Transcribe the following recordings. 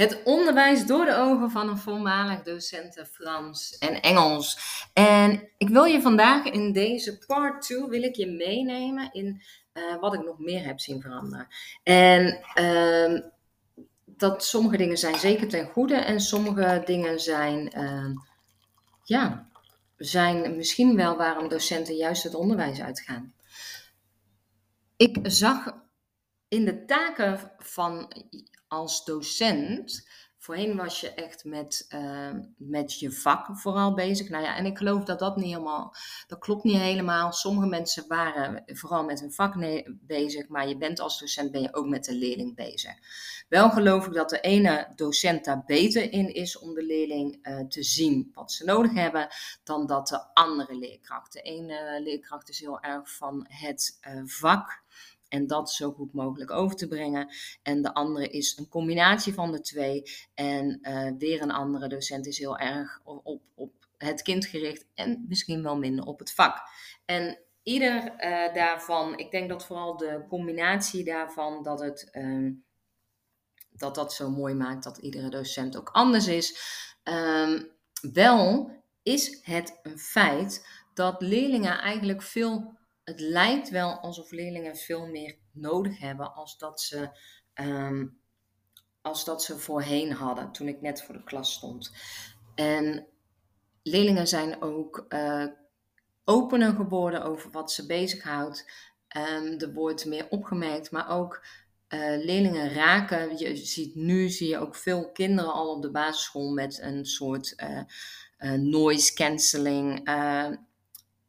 Het onderwijs door de ogen van een voormalig docent Frans en Engels. En ik wil je vandaag in deze part 2 wil ik je meenemen in uh, wat ik nog meer heb zien veranderen. En uh, dat sommige dingen zijn zeker ten goede en sommige dingen zijn, uh, ja, zijn misschien wel waarom docenten juist het onderwijs uitgaan. Ik zag in de taken van als docent, voorheen was je echt met, uh, met je vak vooral bezig. Nou ja, en ik geloof dat dat niet helemaal, dat klopt niet helemaal. Sommige mensen waren vooral met hun vak bezig, maar je bent als docent ben je ook met de leerling bezig. Wel geloof ik dat de ene docent daar beter in is om de leerling uh, te zien wat ze nodig hebben, dan dat de andere leerkracht. De ene leerkracht is heel erg van het uh, vak en dat zo goed mogelijk over te brengen. En de andere is een combinatie van de twee. En uh, weer een andere docent is heel erg op, op het kind gericht en misschien wel minder op het vak. En ieder uh, daarvan, ik denk dat vooral de combinatie daarvan, dat het. Um, dat dat zo mooi maakt dat iedere docent ook anders is. Um, wel is het een feit dat leerlingen eigenlijk veel het lijkt wel alsof leerlingen veel meer nodig hebben als dat ze, um, als dat ze voorheen hadden toen ik net voor de klas stond. En leerlingen zijn ook uh, opener geworden over wat ze bezighoudt. Um, er wordt meer opgemerkt, maar ook uh, leerlingen raken. Je ziet nu zie je ook veel kinderen al op de basisschool met een soort uh, noise cancelling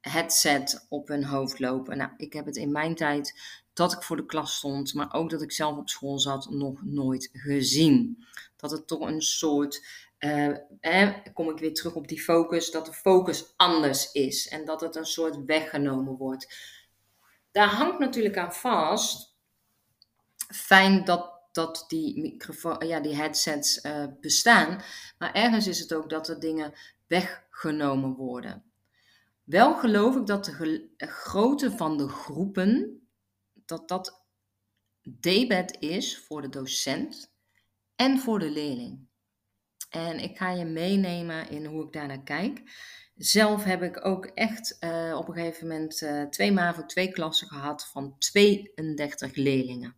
headset op hun hoofd lopen. Nou, ik heb het in mijn tijd dat ik voor de klas stond, maar ook dat ik zelf op school zat, nog nooit gezien. Dat het toch een soort, uh, eh, kom ik weer terug op die focus, dat de focus anders is en dat het een soort weggenomen wordt. Daar hangt natuurlijk aan vast. Fijn dat dat die, microfoon, ja, die headsets uh, bestaan. Maar ergens is het ook dat er dingen weggenomen worden. Wel geloof ik dat de grootte van de groepen, dat dat debet is voor de docent en voor de leerling. En ik ga je meenemen in hoe ik daarnaar kijk. Zelf heb ik ook echt uh, op een gegeven moment uh, twee MAVO, twee klassen gehad van 32 leerlingen.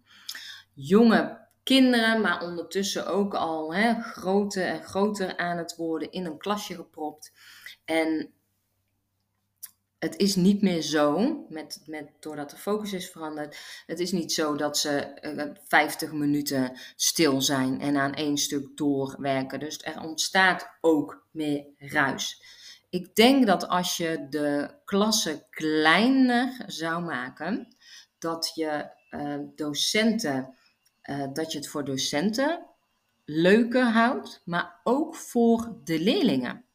Jonge kinderen, maar ondertussen ook al hè, groter en groter aan het worden in een klasje gepropt. En het is niet meer zo, met, met, doordat de focus is veranderd, het is niet zo dat ze uh, eh, 50 minuten stil zijn en aan één stuk doorwerken. Dus er ontstaat ook meer ruis. Ik denk dat als je de klasse kleiner zou maken, dat je uh, docenten, dat je het voor docenten leuker houdt, maar ook voor de leerlingen.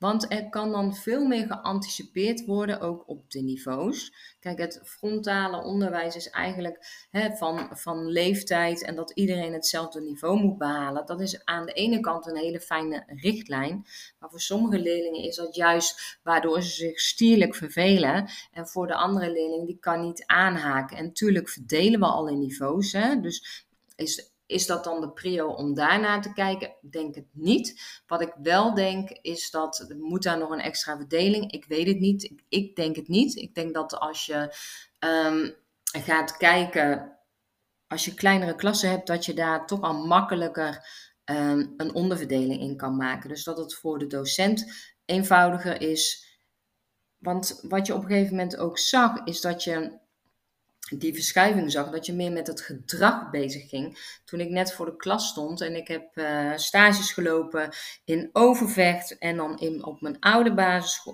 Want er kan dan veel meer geanticipeerd worden, ook op de niveaus. Kijk, het frontale onderwijs is eigenlijk hè, van, van leeftijd en dat iedereen hetzelfde niveau moet behalen. Dat is aan de ene kant een hele fijne richtlijn. Maar voor sommige leerlingen is dat juist waardoor ze zich stierlijk vervelen. En voor de andere leerling, die kan niet aanhaken. En natuurlijk verdelen we al in niveaus. Hè? Dus is is dat dan de prio om daarna te kijken? Denk het niet. Wat ik wel denk is dat moet daar nog een extra verdeling. Ik weet het niet. Ik, ik denk het niet. Ik denk dat als je um, gaat kijken, als je kleinere klassen hebt, dat je daar toch al makkelijker um, een onderverdeling in kan maken. Dus dat het voor de docent eenvoudiger is. Want wat je op een gegeven moment ook zag, is dat je die verschuiving zag, dat je meer met het gedrag bezig ging. Toen ik net voor de klas stond en ik heb uh, stages gelopen in Overvecht en dan in, op mijn oude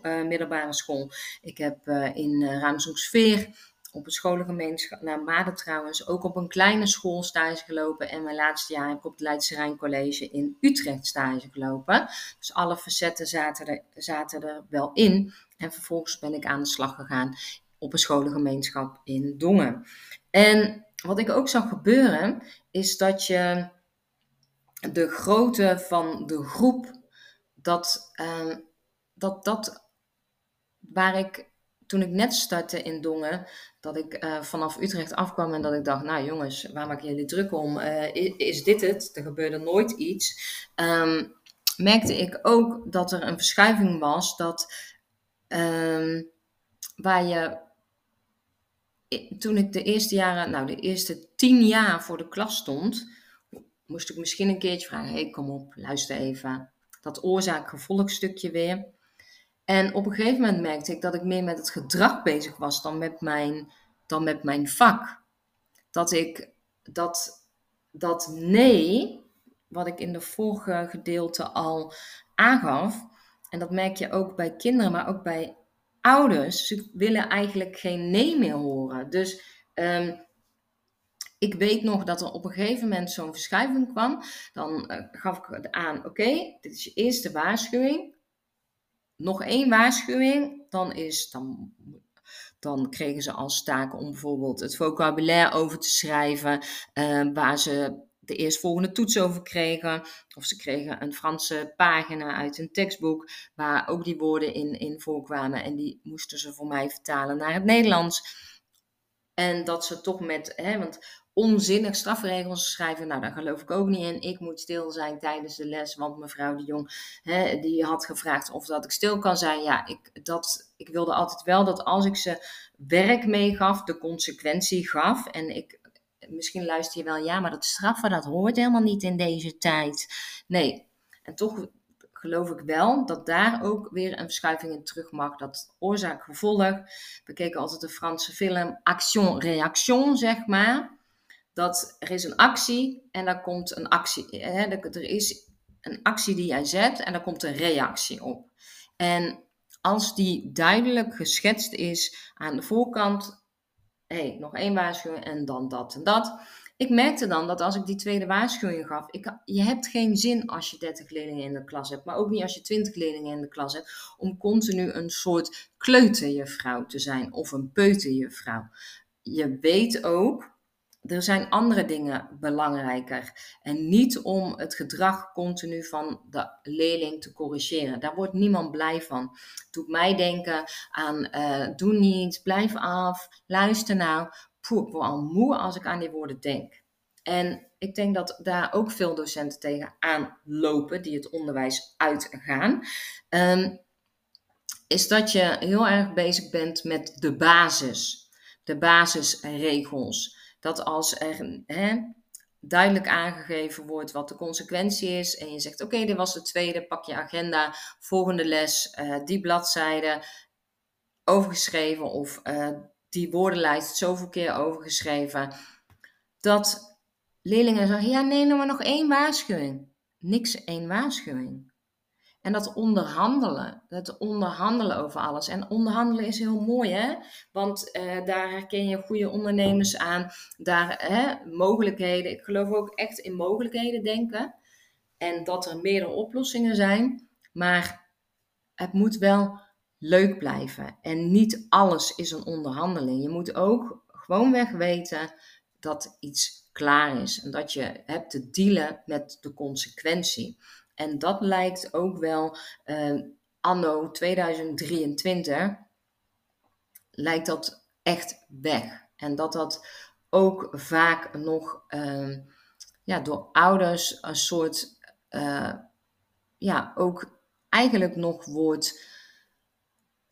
uh, middelbare school. Ik heb uh, in uh, Raamsonksveer op een scholengemeenschap, naar Maden trouwens, ook op een kleine school stage gelopen. En mijn laatste jaar heb ik op het Leidse Rijn College in Utrecht stage gelopen. Dus alle facetten zaten zaten er wel in. En vervolgens ben ik aan de slag gegaan op een scholengemeenschap in Dongen. En wat ik ook zag gebeuren, is dat je de grootte van de groep, dat, uh, dat, dat waar ik toen ik net startte in Dongen, dat ik uh, vanaf Utrecht afkwam en dat ik dacht, nou jongens, waar maken jullie druk om? Uh, is, dit het? Er gebeurde nooit iets. Um, merkte ik ook dat er een verschuiving was dat um, waar je toen ik de eerste jaren, nou de eerste tien jaar voor de klas stond, moest ik misschien een keertje vragen: hey, kom op, luister even. Dat oorzaak-gevolgstukje weer. En op een gegeven moment merkte ik dat ik meer met het gedrag bezig was dan met mijn, dan met mijn vak. Dat ik dat, dat nee, wat ik in de vorige gedeelte al aangaf, en dat merk je ook bij kinderen, maar ook bij ouders, ze willen eigenlijk geen nee meer horen. Dus um, ik weet nog dat er op een gegeven moment zo'n verschuiving kwam. Dan uh, gaf ik aan, oké, dit is je eerste waarschuwing. Nog één waarschuwing, dan is, dan, dan kregen ze als taak om bijvoorbeeld het vocabulaire over te schrijven, uh, waar ze de eerstvolgende toets over kregen. Of ze kregen een Franse pagina uit een tekstboek waar ook die woorden in, in voorkwamen. En die moesten ze voor mij vertalen naar het Nederlands. En dat ze toch met, hè, want onzinnig strafregels schrijven, nou daar geloof ik ook niet in. Ik moet stil zijn tijdens de les, want mevrouw de Jong, hè, die had gevraagd of dat ik stil kan zijn. Ja, ik, dat, ik wilde altijd wel dat als ik ze werk meegaf, de consequentie gaf. En ik misschien luister je wel, ja, maar dat straffen, dat hoort helemaal niet in deze tijd. Nee, en toch geloof ik wel dat daar ook weer een verschuiving in terug mag. Dat oorzaak-gevolg. We keken altijd de Franse film Action-Reaction, zeg maar. Dat er is een actie en daar komt een actie. Hè, er is een actie die jij zet en daar komt een reactie op. En als die duidelijk geschetst is aan de voorkant, hey, nog één waarschuwing en dan dat en dat. Ik merkte dan dat als ik die tweede waarschuwing gaf, ik, je hebt geen zin als je 30 leerlingen in de klas hebt, maar ook niet als je 20 leerlingen in de klas hebt, om continu een soort kleuterjuffrouw te zijn of een peuterjuffrouw. Je weet ook er zijn andere dingen belangrijker. En niet om het gedrag continu van de leerling te corrigeren. Daar wordt niemand blij van. Het doet mij denken aan uh, doe niet, blijf af, luister nou. Poeh, ik word al moe als ik aan die woorden denk. En ik denk dat daar ook veel docenten tegen aanlopen die het onderwijs uitgaan. Um, is dat je heel erg bezig bent met de basis, de basisregels dat als er hè, duidelijk aangegeven wordt wat de consequentie is en je zegt oké, dit was de tweede, pak je agenda, volgende les, uh, die bladzijde overgeschreven of uh, die woordenlijst zoveel keer overgeschreven, dat leerlingen zeggen, ja nee, nou maar nog één waarschuwing. Niks één waarschuwing. En dat onderhandelen, dat onderhandelen over alles. En onderhandelen is heel mooi, hè? Want uh, daar herken je goede ondernemers aan, daar hè, mogelijkheden. Ik geloof ook echt in mogelijkheden denken. En dat er meerdere oplossingen zijn. Maar het moet wel leuk blijven. En niet alles is een onderhandeling. Je moet ook gewoonweg weten dat iets klaar is. En dat je hebt te dealen met de consequentie. En dat lijkt ook wel uh, anno 2023 lijkt dat echt weg. En dat dat ook vaak nog uh, ja, door ouders een soort, uh, ja, ook eigenlijk nog wordt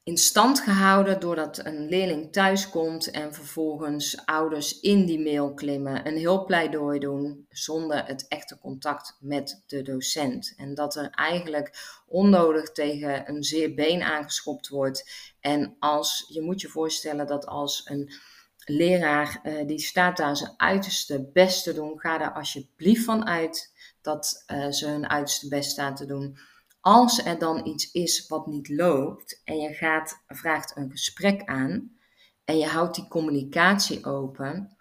in stand gehouden doordat een leerling thuiskomt en vervolgens ouders in die mail klimmen, een heel pleidooi doen zonder het echte contact met de docent. En dat er eigenlijk onnodig tegen een zeer been aangeschopt wordt. En als je moet je voorstellen dat als een leraar uh, die staat daar zijn uiterste best te doen, ga daar alsjeblieft van uit dat uh, ze hun uiterste best staan te doen als er dan iets is wat niet loopt en je gaat, vraagt een gesprek aan en je houdt die communicatie open,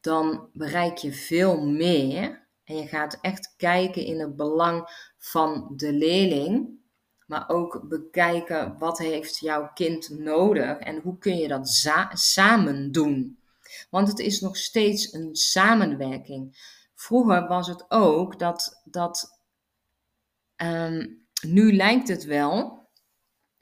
dan bereik je veel meer en je gaat echt kijken in het belang van de leerling, maar ook bekijken wat heeft jouw kind nodig en hoe kun je dat samen doen. Want het is nog steeds een samenwerking. Vroeger was het ook dat, dat um, nu lijkt het wel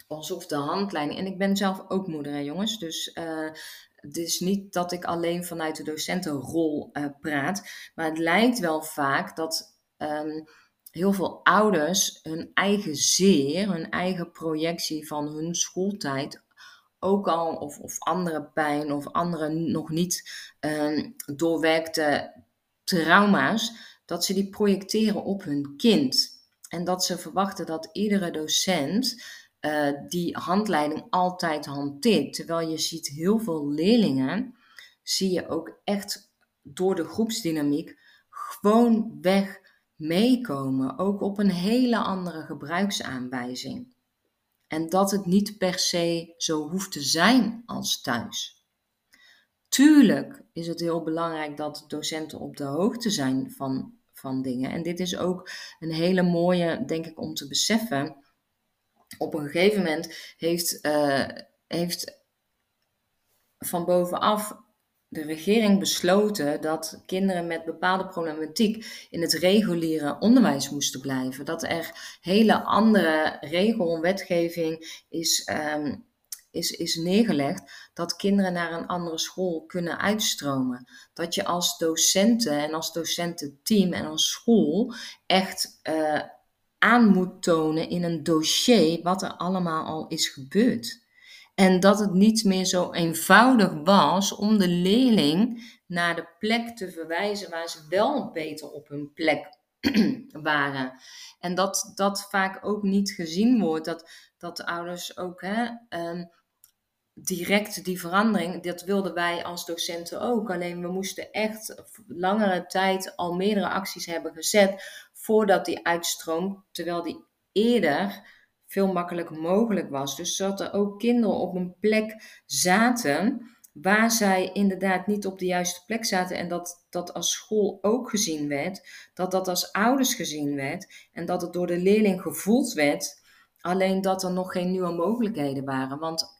alsof de handleiding. En ik ben zelf ook moeder, hè, jongens. Dus uh, het is niet dat ik alleen vanuit de docentenrol uh, praat. Maar het lijkt wel vaak dat um, heel veel ouders hun eigen zeer, hun eigen projectie van hun schooltijd ook al, of, of andere pijn of andere nog niet um, doorwerkte trauma's, dat ze die projecteren op hun kind. En dat ze verwachten dat iedere docent uh, die handleiding altijd hanteert. Terwijl je ziet heel veel leerlingen, zie je ook echt door de groepsdynamiek gewoon weg meekomen. Ook op een hele andere gebruiksaanwijzing. En dat het niet per se zo hoeft te zijn als thuis. Tuurlijk is het heel belangrijk dat docenten op de hoogte zijn van, van dingen. En dit is ook een hele mooie, denk ik, om te beseffen. Op een gegeven moment heeft, uh, heeft van bovenaf de regering besloten dat kinderen met bepaalde problematiek in het reguliere onderwijs moesten blijven. Dat er hele andere regel wetgeving is, um, is, is neergelegd dat kinderen naar een andere school kunnen uitstromen. Dat je als docenten en als docententeam en als school echt uh, aan moet tonen in een dossier wat er allemaal al is gebeurd. En dat het niet meer zo eenvoudig was om de leerling naar de plek te verwijzen waar ze wel beter op hun plek waren. En dat dat vaak ook niet gezien wordt, dat, dat de ouders ook hè, um, direct die verandering, dat wilden wij als docenten ook. Alleen we moesten echt langere tijd al meerdere acties hebben gezet voordat die uitstroom, terwijl die eerder veel makkelijker mogelijk was. Dus dat er ook kinderen op een plek zaten waar zij inderdaad niet op de juiste plek zaten en dat dat als school ook gezien werd, dat dat als ouders gezien werd en dat het door de leerling gevoeld werd, alleen dat er nog geen nieuwe mogelijkheden waren. Want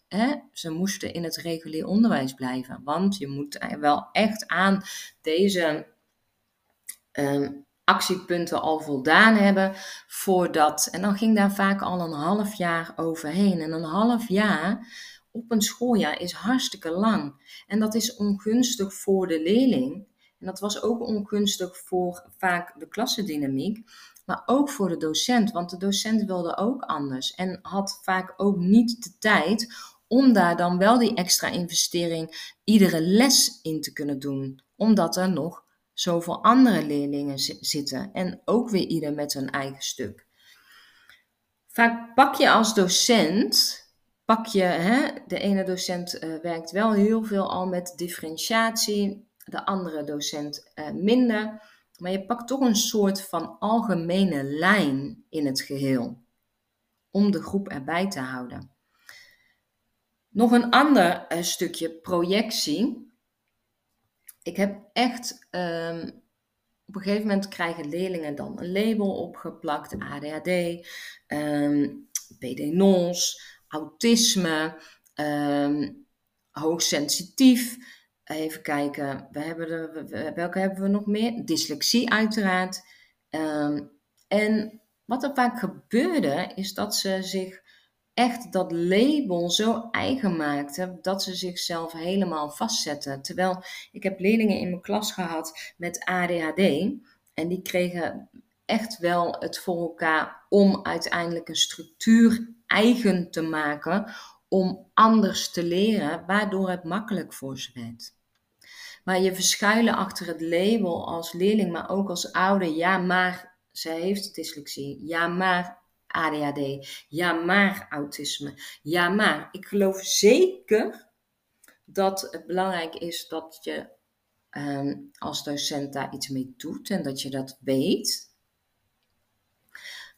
ze moesten in het regulier onderwijs blijven, want je moet wel echt aan deze um, actiepunten al voldaan hebben voordat. En dan ging daar vaak al een half jaar overheen. En een half jaar op een schooljaar is hartstikke lang. En dat is ongunstig voor de leerling. En dat was ook ongunstig voor vaak de klassendynamiek, maar ook voor de docent. Want de docent wilde ook anders en had vaak ook niet de tijd om daar dan wel die extra investering iedere les in te kunnen doen. Omdat er nog zoveel andere leerlingen zitten en ook weer ieder met hun eigen stuk. Vaak pak je als docent, pak je, hè, de ene docent uh, werkt wel heel veel al met differentiatie, de andere docent uh, minder, maar je pakt toch een soort van algemene lijn in het geheel om de groep erbij te houden. Nog een ander uh, stukje projectie ik heb echt, um, op een gegeven moment krijgen leerlingen dan een label opgeplakt, ADHD, um, ehm, PD-NOS, autisme, um, hoogsensitief. Even kijken, hebben welke hebben we nog meer? Dyslexie uiteraard. en wat er vaak gebeurde, is dat ze zich echt dat label zo eigen maakten dat ze zichzelf helemaal vastzetten. Terwijl ik heb leerlingen in mijn klas gehad met ADHD en die kregen echt wel het voor elkaar om uiteindelijk een structuur eigen te maken om anders te leren, waardoor het makkelijk voor ze werd. Maar je verschuilen achter het label als leerling, maar ook als ouder, ja, maar ze heeft dyslexie, ja, maar ADHD. Ja, maar autisme. Ja, maar ik geloof zeker dat het belangrijk is dat je um, als docent daar iets mee doet en dat je dat weet.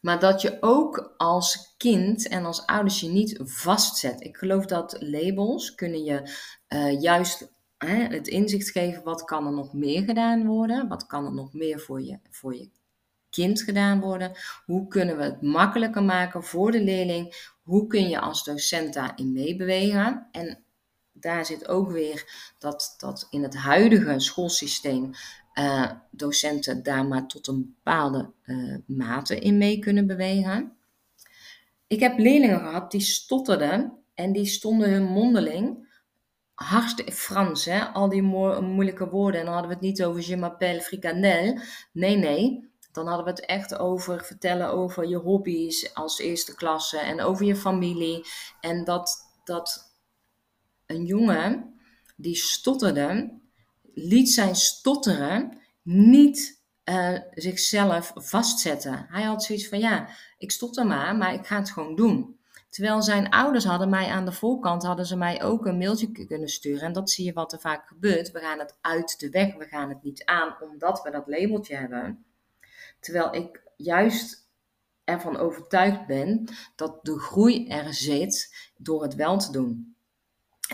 Maar dat je ook als kind en als ouders je niet vastzet. Ik geloof dat labels kunnen je uh, juist het inzicht geven wat kan er nog meer gedaan worden. Wat kan er nog meer voor je, voor je kind gedaan worden? Hoe kunnen we het makkelijker maken voor de leerling? Hoe kun je als docent daarin meebewegen? En daar zit ook weer dat, dat in het huidige schoolsysteem uh, docenten daar maar tot een bepaalde uh, mate in mee kunnen bewegen. ik heb leerlingen gehad die stotterden en die stonden hun mondeling hartstikke Frans, hè? al die moeilijke woorden. En dan hadden we het niet over je m'appelle fricandel. Nee, nee. Dan hadden we het echt over vertellen over je hobby's als eerste klasse en over je familie. En dat, dat een jongen die stotterde, liet zijn stotteren niet uh, zichzelf vastzetten. Hij had zoiets van, ja, ik stotter maar, maar ik ga het gewoon doen. Terwijl zijn ouders hadden mij aan de voorkant, hadden ze mij ook een mailtje kunnen sturen. En dat zie je wat er vaak gebeurt. We gaan het uit de weg, we gaan het niet aan, omdat we dat labeltje hebben. Terwijl ik juist ervan overtuigd ben dat de groei er zit door het wel te doen.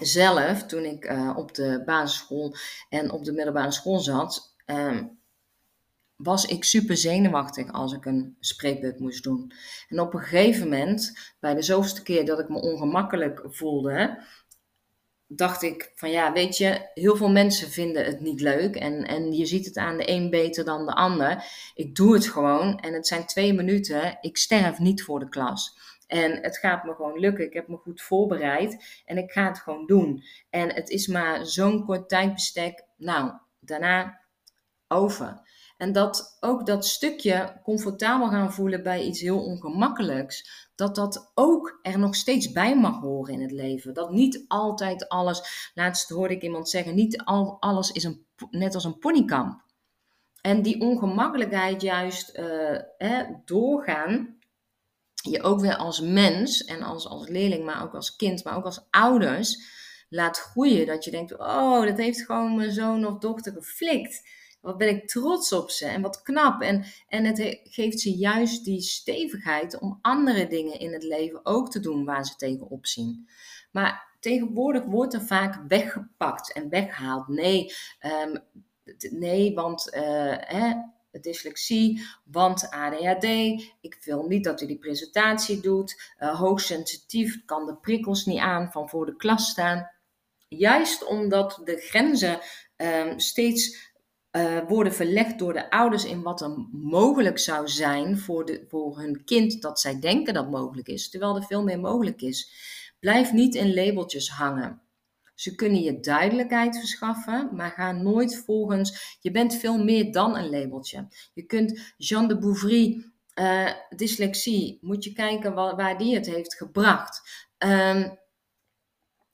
Zelf, toen ik uh, op de basisschool en op de middelbare school zat, uh, was ik super zenuwachtig als ik een spreekbeurt moest doen. En op een gegeven moment, bij de zoveelste keer dat ik me ongemakkelijk voelde, dacht ik van ja, weet je, heel veel mensen vinden het niet leuk en, en je ziet het aan de een beter dan de ander. Ik doe het gewoon en het zijn twee minuten. Ik sterf niet voor de klas. En het gaat me gewoon lukken. Ik heb me goed voorbereid en ik ga het gewoon doen. En het is maar zo'n kort tijdbestek. Nou, daarna over. En dat ook dat stukje comfortabel gaan voelen bij iets heel ongemakkelijks, dat dat ook er nog steeds bij mag horen in het leven. Dat niet altijd alles, laatst hoorde ik iemand zeggen, niet al, alles is een, net als een ponykamp. En die ongemakkelijkheid juist uh, doorgaan, je ook weer als mens en als, als leerling, maar ook als kind, maar ook als ouders laat groeien. Dat je denkt, oh, dat heeft gewoon mijn zoon of dochter geflikt. Wat ben ik trots op ze en wat knap. En, en het geeft ze juist die stevigheid om andere dingen in het leven ook te doen waar ze tegenop zien. Maar tegenwoordig wordt er vaak weggepakt en weggehaald. Nee, um, nee want uh, hè, dyslexie, want ADHD. Ik wil niet dat u die presentatie doet. Uh, hoogsensitief, kan de prikkels niet aan van voor de klas staan. Juist omdat de grenzen um, steeds uh, worden verlegd door de ouders in wat er mogelijk zou zijn voor, de, voor hun kind dat zij denken dat mogelijk is, terwijl er veel meer mogelijk is. Blijf niet in labeltjes hangen. Ze kunnen je duidelijkheid verschaffen, maar ga nooit volgens. Je bent veel meer dan een labeltje. Je kunt Jean de Bouvry, uh, dyslexie, moet je kijken waar, die het heeft gebracht. Um,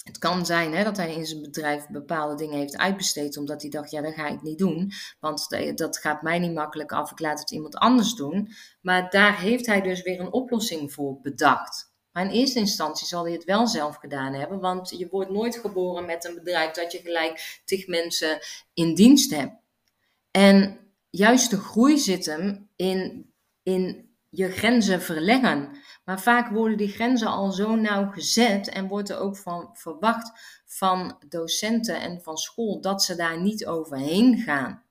het kan zijn hè, dat hij in zijn bedrijf bepaalde dingen heeft uitbesteed, omdat hij dacht, ja, dat ga ik niet doen, want dat gaat mij niet makkelijk af, ik laat het iemand anders doen. Maar daar heeft hij dus weer een oplossing voor bedacht. Maar in eerste instantie zal hij het wel zelf gedaan hebben, want je wordt nooit geboren met een bedrijf dat je gelijk tig mensen in dienst hebt. En juist de groei zit hem in, in je grenzen verleggen. Maar vaak worden die grenzen al zo nauw gezet en wordt er ook van verwacht van docenten en van school dat ze daar niet overheen gaan.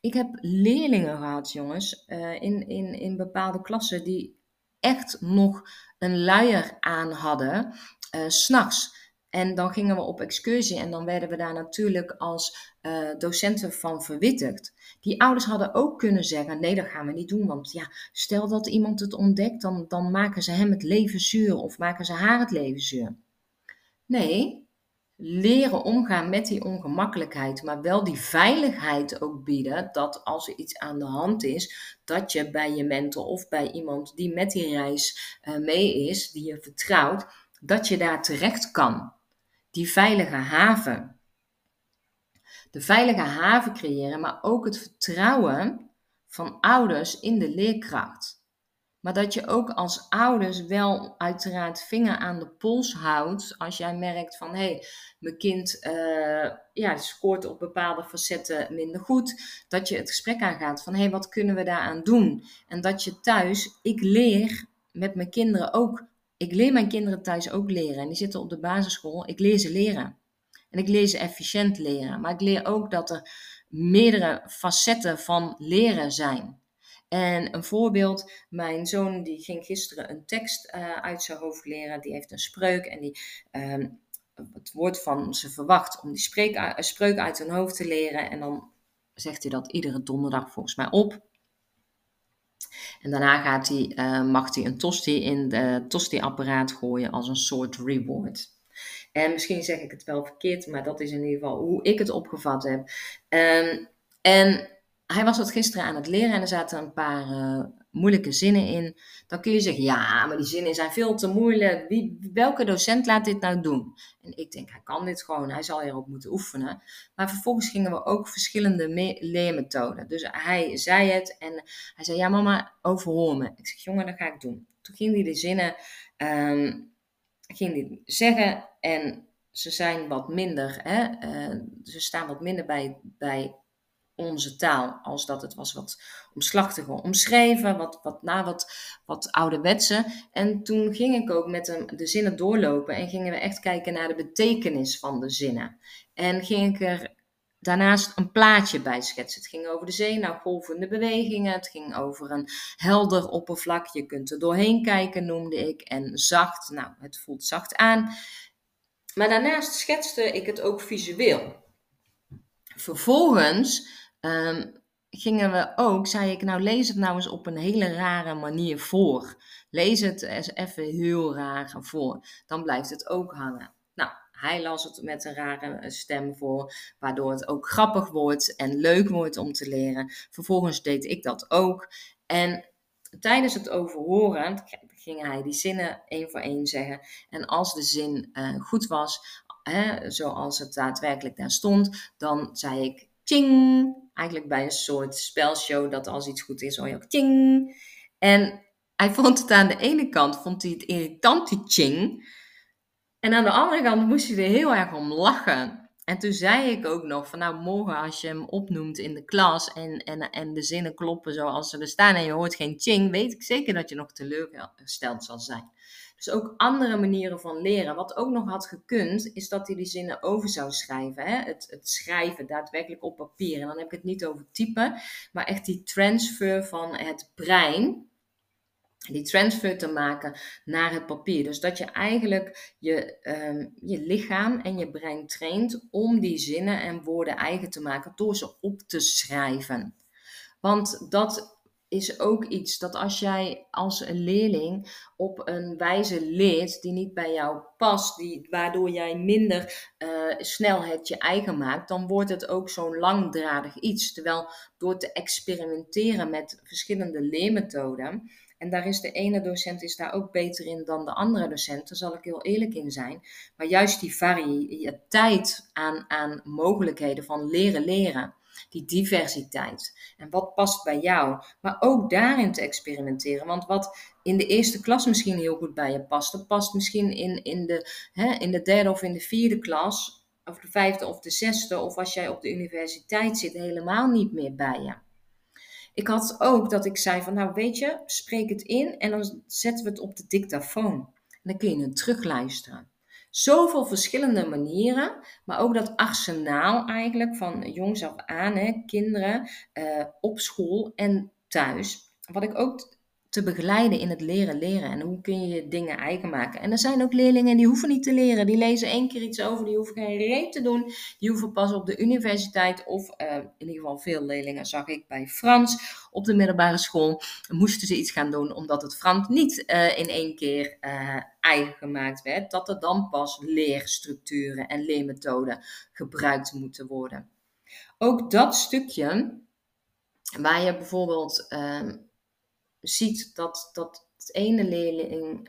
Ik heb leerlingen gehad, jongens, uh, in, in, in bepaalde klassen die echt nog een luier aan hadden, uh, s'nachts. En dan gingen we op excursie en dan werden we daar natuurlijk als uh, docenten van verwittigd. Die ouders hadden ook kunnen zeggen: nee, dat gaan we niet doen. Want ja, stel dat iemand het ontdekt, dan, dan maken ze hem het leven zuur of maken ze haar het leven zuur. Nee, leren omgaan met die ongemakkelijkheid, maar wel die veiligheid ook bieden dat als er iets aan de hand is, dat je bij je mentor of bij iemand die met die reis uh, mee is, die je vertrouwt, dat je daar terecht kan die veilige haven. De veilige haven creëren, maar ook het vertrouwen van ouders in de leerkracht. Maar dat je ook als ouders wel uiteraard vinger aan de pols houdt als jij merkt van hé, hey, mijn kind uh, ja, scoort op bepaalde facetten minder goed. Dat je het gesprek aangaat van hé, hey, wat kunnen we daaraan doen? En dat je thuis, ik leer met mijn kinderen ook ik leer mijn kinderen thuis ook leren. En die zitten op de basisschool. Ik leer ze leren. En ik leer ze efficiënt leren. Maar ik leer ook dat er meerdere facetten van leren zijn. En een voorbeeld, mijn zoon die ging gisteren een tekst uh, uit zijn hoofd leren. Die heeft een spreuk en die, uh, het woord van ze verwacht om die spreuk uit hun hoofd te leren. En dan zegt hij dat iedere donderdag volgens mij op. En daarna gaat hij, uh, mag hij een tosti in het tosti-apparaat gooien als een soort reward. En misschien zeg ik het wel verkeerd, maar dat is in ieder geval hoe ik het opgevat heb. Um, en hij was dat gisteren aan het leren en er zaten een paar uh, moeilijke zinnen in. Dan kun je zeggen, ja, maar die zinnen zijn veel te moeilijk. Wie, welke docent laat dit nou doen? En ik denk, hij kan dit gewoon, hij zal hierop moeten oefenen. Maar vervolgens gingen we ook verschillende leermethoden. Dus hij zei het en hij zei, ja mama, overhoor me. Ik zeg, jongen, dat ga ik doen. Toen ging hij de zinnen um, ging hij zeggen en ze zijn wat minder, hè, uh, ze staan wat minder bij, bij onze taal, als dat het was wat omslachtiger omschreven, wat, wat, na wat, wat ouderwetse. En toen ging ik ook met hem de zinnen doorlopen en gingen we echt kijken naar de betekenis van de zinnen. En ging ik er daarnaast een plaatje bij schetsen. Het ging over de zee, nou golvende bewegingen. Het ging over een helder oppervlak. Je kunt er doorheen kijken, noemde ik. En zacht, nou, het voelt zacht aan. Maar daarnaast schetste ik het ook visueel. Vervolgens Ehm, gingen we ook, zei ik, nou lees het nou eens op een hele rare manier voor. Lees het eens even heel raar voor. Dan blijft het ook hangen. Nou, hij las het met een rare stem voor, waardoor het ook grappig wordt en leuk wordt om te leren. Vervolgens deed ik dat ook. En tijdens het overhoren ging hij die zinnen één voor één zeggen. En als de zin uh, goed was, hè, zoals het daadwerkelijk daar stond, dan zei ik ching. Eigenlijk bij een soort spelshow dat als iets goed is, hoor je ook ching. En hij vond het aan de ene kant vond hij het irritant, die ching. En aan de andere kant moest hij er heel erg om lachen. En toen zei ik ook nog van nou morgen als je hem opnoemt in de klas en, en, en de zinnen kloppen zoals ze er staan en je hoort geen ching, weet ik zeker dat je nog teleurgesteld zal zijn. Dus ook andere manieren van leren. Wat ook nog had gekund, is dat hij die zinnen over zou schrijven. Hè? Het, het schrijven daadwerkelijk op papier. En dan heb ik het niet over typen, maar echt die transfer van het brein die transfer te maken naar het papier. Dus dat je eigenlijk je, um, je lichaam en je brein traint om die zinnen en woorden eigen te maken door ze op te schrijven. Want dat is ook iets dat als jij als een leerling op een wijze leert die niet bij jou past, die, waardoor jij minder uh, snel het je eigen maakt, dan wordt het ook zo'n langdradig iets. Terwijl door te experimenteren met verschillende leermethoden, en daar is de ene docent is daar ook beter in dan de andere docent, daar zal ik heel eerlijk in zijn. Maar juist die variëteit aan, aan mogelijkheden van leren leren die diversiteit. En wat past bij jou? Maar ook daarin te experimenteren. Want wat in de eerste klas misschien heel goed bij je past, dat past misschien in, in, de, hè, in de derde of in de vierde klas, of de vijfde of de zesde, of als jij op de universiteit zit, helemaal niet meer bij je. Ik had ook dat ik zei van, nou weet je, spreek het in en dan zetten we het op de dictafoon. En dan kun je het terugluisteren. Zoveel verschillende manieren, maar ook dat arsenaal eigenlijk van jongs af aan, hè, kinderen uh, op school en thuis. Wat ik ook te begeleiden in het leren leren. En hoe kun je dingen eigen maken. En er zijn ook leerlingen die hoeven niet te leren. Die lezen één keer iets over, die hoeven geen reet te doen. Die hoeven pas op de universiteit of uh, in ieder geval veel leerlingen zag ik bij Frans op de middelbare school. Moesten ze iets gaan doen omdat het Frans niet uh, in één keer uh, eigen gemaakt werd. Dat er dan pas leerstructuren en leermethoden gebruikt moeten worden. Ook dat stukje waar je bijvoorbeeld ehm, ziet dat, dat het ene leerling.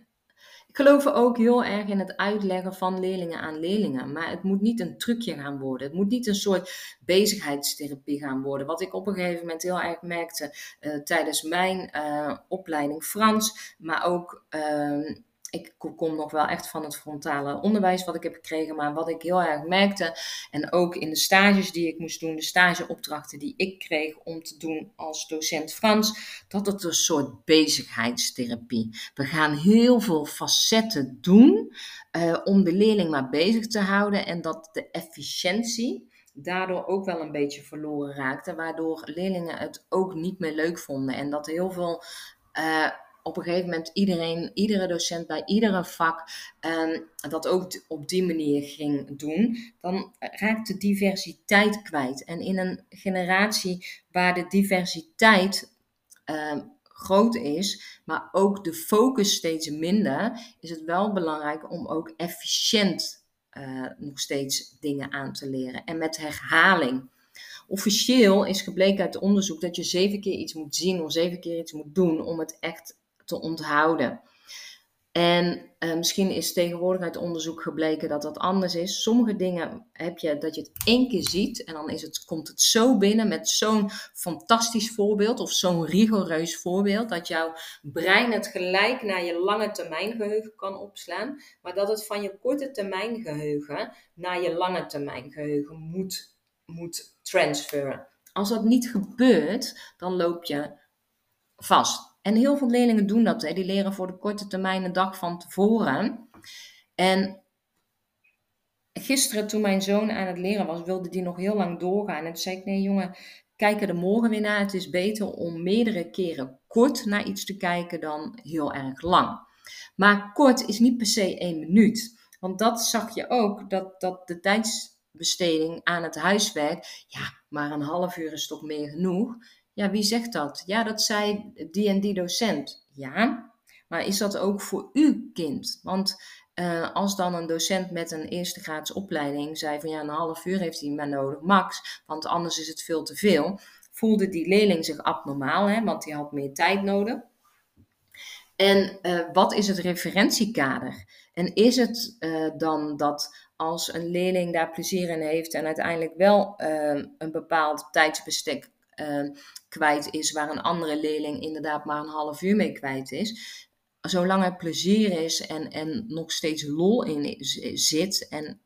Ik geloof ook heel erg in het uitleggen van leerlingen aan leerlingen. Maar het moet niet een trucje gaan worden. Het moet niet een soort bezigheidstherapie gaan worden. Wat ik op een gegeven moment heel erg merkte uh, tijdens mijn uh, opleiding Frans. Maar ook. Ik kom nog wel echt van het frontale onderwijs wat ik heb gekregen. Maar wat ik heel erg merkte, en ook in de stages die ik moest doen, de stageopdrachten die ik kreeg om te doen als docent Frans, dat het een soort bezigheidstherapie. We gaan heel veel facetten doen uh, om de leerling maar bezig te houden en dat de efficiëntie daardoor ook wel een beetje verloren raakte, waardoor leerlingen het ook niet meer leuk vonden en dat heel veel uh, op een gegeven moment iedereen, iedere docent bij iedere vak um, dat ook op die manier ging doen, dan raakt de diversiteit kwijt. En in een generatie waar de diversiteit um, groot is, maar ook de focus steeds minder, is het wel belangrijk om ook efficiënt uh, nog steeds dingen aan te leren. En met herhaling. Officieel is gebleken uit onderzoek dat je zeven keer iets moet zien of zeven keer iets moet doen om het echt te onthouden. En uh, misschien is tegenwoordig uit onderzoek gebleken dat dat anders is. Sommige dingen heb je dat je het één keer ziet en dan is het, komt het zo binnen met zo'n fantastisch voorbeeld of zo'n rigoureus voorbeeld dat jouw brein het gelijk naar je lange termijn geheugen kan opslaan, maar dat het van je korte termijn geheugen naar je lange termijn geheugen moet, moet transferen. Als dat niet gebeurt, dan loop je vast. En heel veel leerlingen doen dat. Hè. Die leren voor de korte termijn een dag van tevoren. En gisteren, toen mijn zoon aan het leren was, wilde die nog heel lang doorgaan. En toen zei ik: Nee, jongen, kijk er morgen weer naar. Het is beter om meerdere keren kort naar iets te kijken dan heel erg lang. Maar kort is niet per se één minuut. Want dat zag je ook, dat, dat de tijdsbesteding aan het huiswerk, ja, maar een half uur is toch meer genoeg. Ja, wie zegt dat? Ja, dat zei die en die docent. Ja, maar is dat ook voor uw kind? Want uh, als dan een docent met een eerste graads opleiding zei van ja, een half uur heeft hij maar nodig, max, want anders is het veel te veel, voelde die leerling zich abnormaal, hè, want die had meer tijd nodig. En uh, wat is het referentiekader? En is het uh, dan dat als een leerling daar plezier in heeft en uiteindelijk wel een bepaald tijdsbestek kwijt is, waar een andere leerling inderdaad maar een half uur mee kwijt is. Zolang er plezier is en, en nog steeds lol in zit. En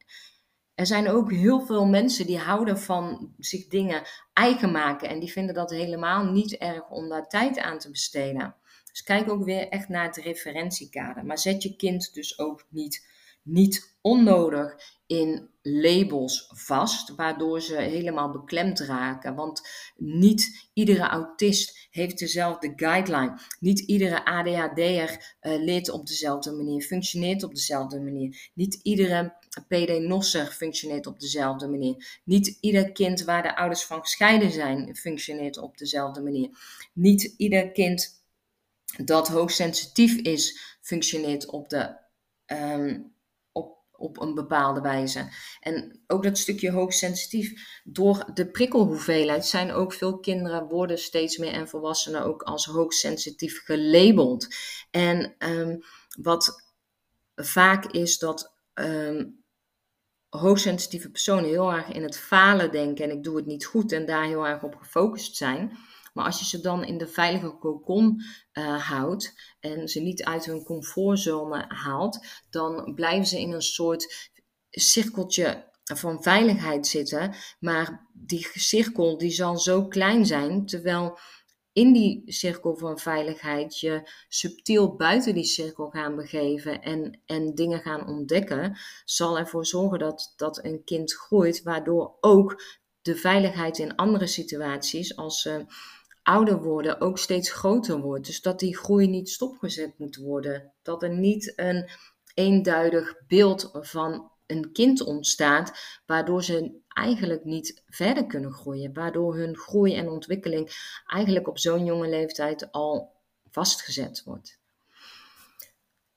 er zijn ook heel veel mensen die houden van zich dingen eigen maken. En die vinden dat helemaal niet erg om daar tijd aan te besteden. Dus kijk ook weer echt naar het referentiekader. Maar zet je kind dus ook niet, niet onnodig in labels vast, waardoor ze helemaal beklemd raken. Want niet iedere autist heeft dezelfde guideline. Niet iedere ADHD'er uh, leert op dezelfde manier, functioneert op dezelfde manier. Niet iedere PD-nosser functioneert op dezelfde manier. Niet ieder kind waar de ouders van gescheiden zijn, functioneert op dezelfde manier. Niet ieder kind dat hoogsensitief is, functioneert op de um, op een bepaalde wijze. En ook dat stukje hoogsensitief. Door de prikkelhoeveelheid zijn ook veel kinderen worden steeds meer en volwassenen ook als hoogsensitief gelabeld. En um, wat vaak is dat um, hoogsensitieve personen heel erg in het falen denken en ik doe het niet goed en daar heel erg op gefocust zijn. Maar als je ze dan in de veilige cocon uh, houdt en ze niet uit hun comfortzone haalt, dan blijven ze in een soort cirkeltje van veiligheid zitten. Maar die cirkel die zal zo klein zijn, terwijl in die cirkel van veiligheid je subtiel buiten die cirkel gaan begeven en, en dingen gaan ontdekken, zal ervoor zorgen dat, dat een kind groeit, waardoor ook de veiligheid in andere situaties, als ze ouder worden ook steeds groter wordt. Dus dat die groei niet stopgezet moet worden. Dat er niet een eenduidig beeld van een kind ontstaat, waardoor ze eigenlijk niet verder kunnen groeien. Waardoor hun groei en ontwikkeling eigenlijk op zo'n jonge leeftijd al vastgezet wordt.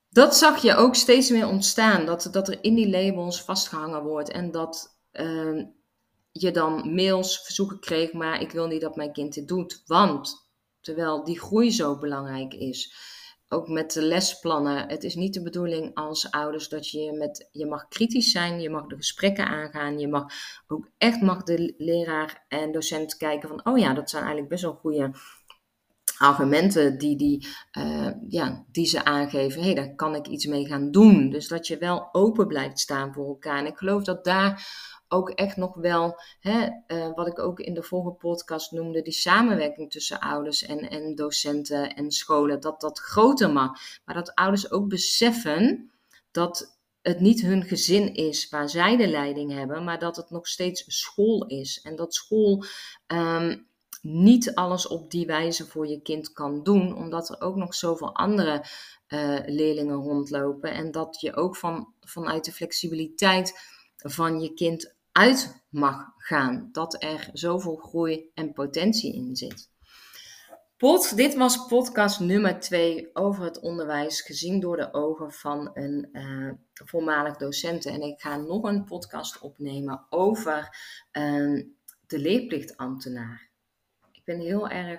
Dat zag je ook steeds meer ontstaan, dat, dat er in die labels vastgehangen wordt en dat uh, je dan mails, verzoeken kreeg, maar ik wil niet dat mijn kind dit doet. Want terwijl die groei zo belangrijk is, ook met de lesplannen, het is niet de bedoeling als ouders dat je met, je mag kritisch zijn, je mag de gesprekken aangaan, je mag ook echt mag de leraar en docent kijken van, oh ja, dat zijn eigenlijk best wel goede argumenten die, die, uh, ja, die ze aangeven. Hey, daar kan ik iets mee gaan doen. Dus dat je wel open blijft staan voor elkaar. En ik geloof dat daar ook echt nog wel, hè, uh, wat ik ook in de vorige podcast noemde, die samenwerking tussen ouders en, en docenten en scholen, dat dat groter mag. Maar dat ouders ook beseffen dat het niet hun gezin is waar zij de leiding hebben, maar dat het nog steeds school is. En dat school um, niet alles op die wijze voor je kind kan doen, omdat er ook nog zoveel andere uh, leerlingen rondlopen. En dat je ook van, vanuit de flexibiliteit van je kind uit mag gaan. Dat er zoveel groei en potentie in zit. Pod, dit was podcast nummer 2 over het onderwijs, gezien door de ogen van een uh, voormalig docent. En ik ga nog een podcast opnemen over uh, de leerplichtambtenaar. Ik ben heel erg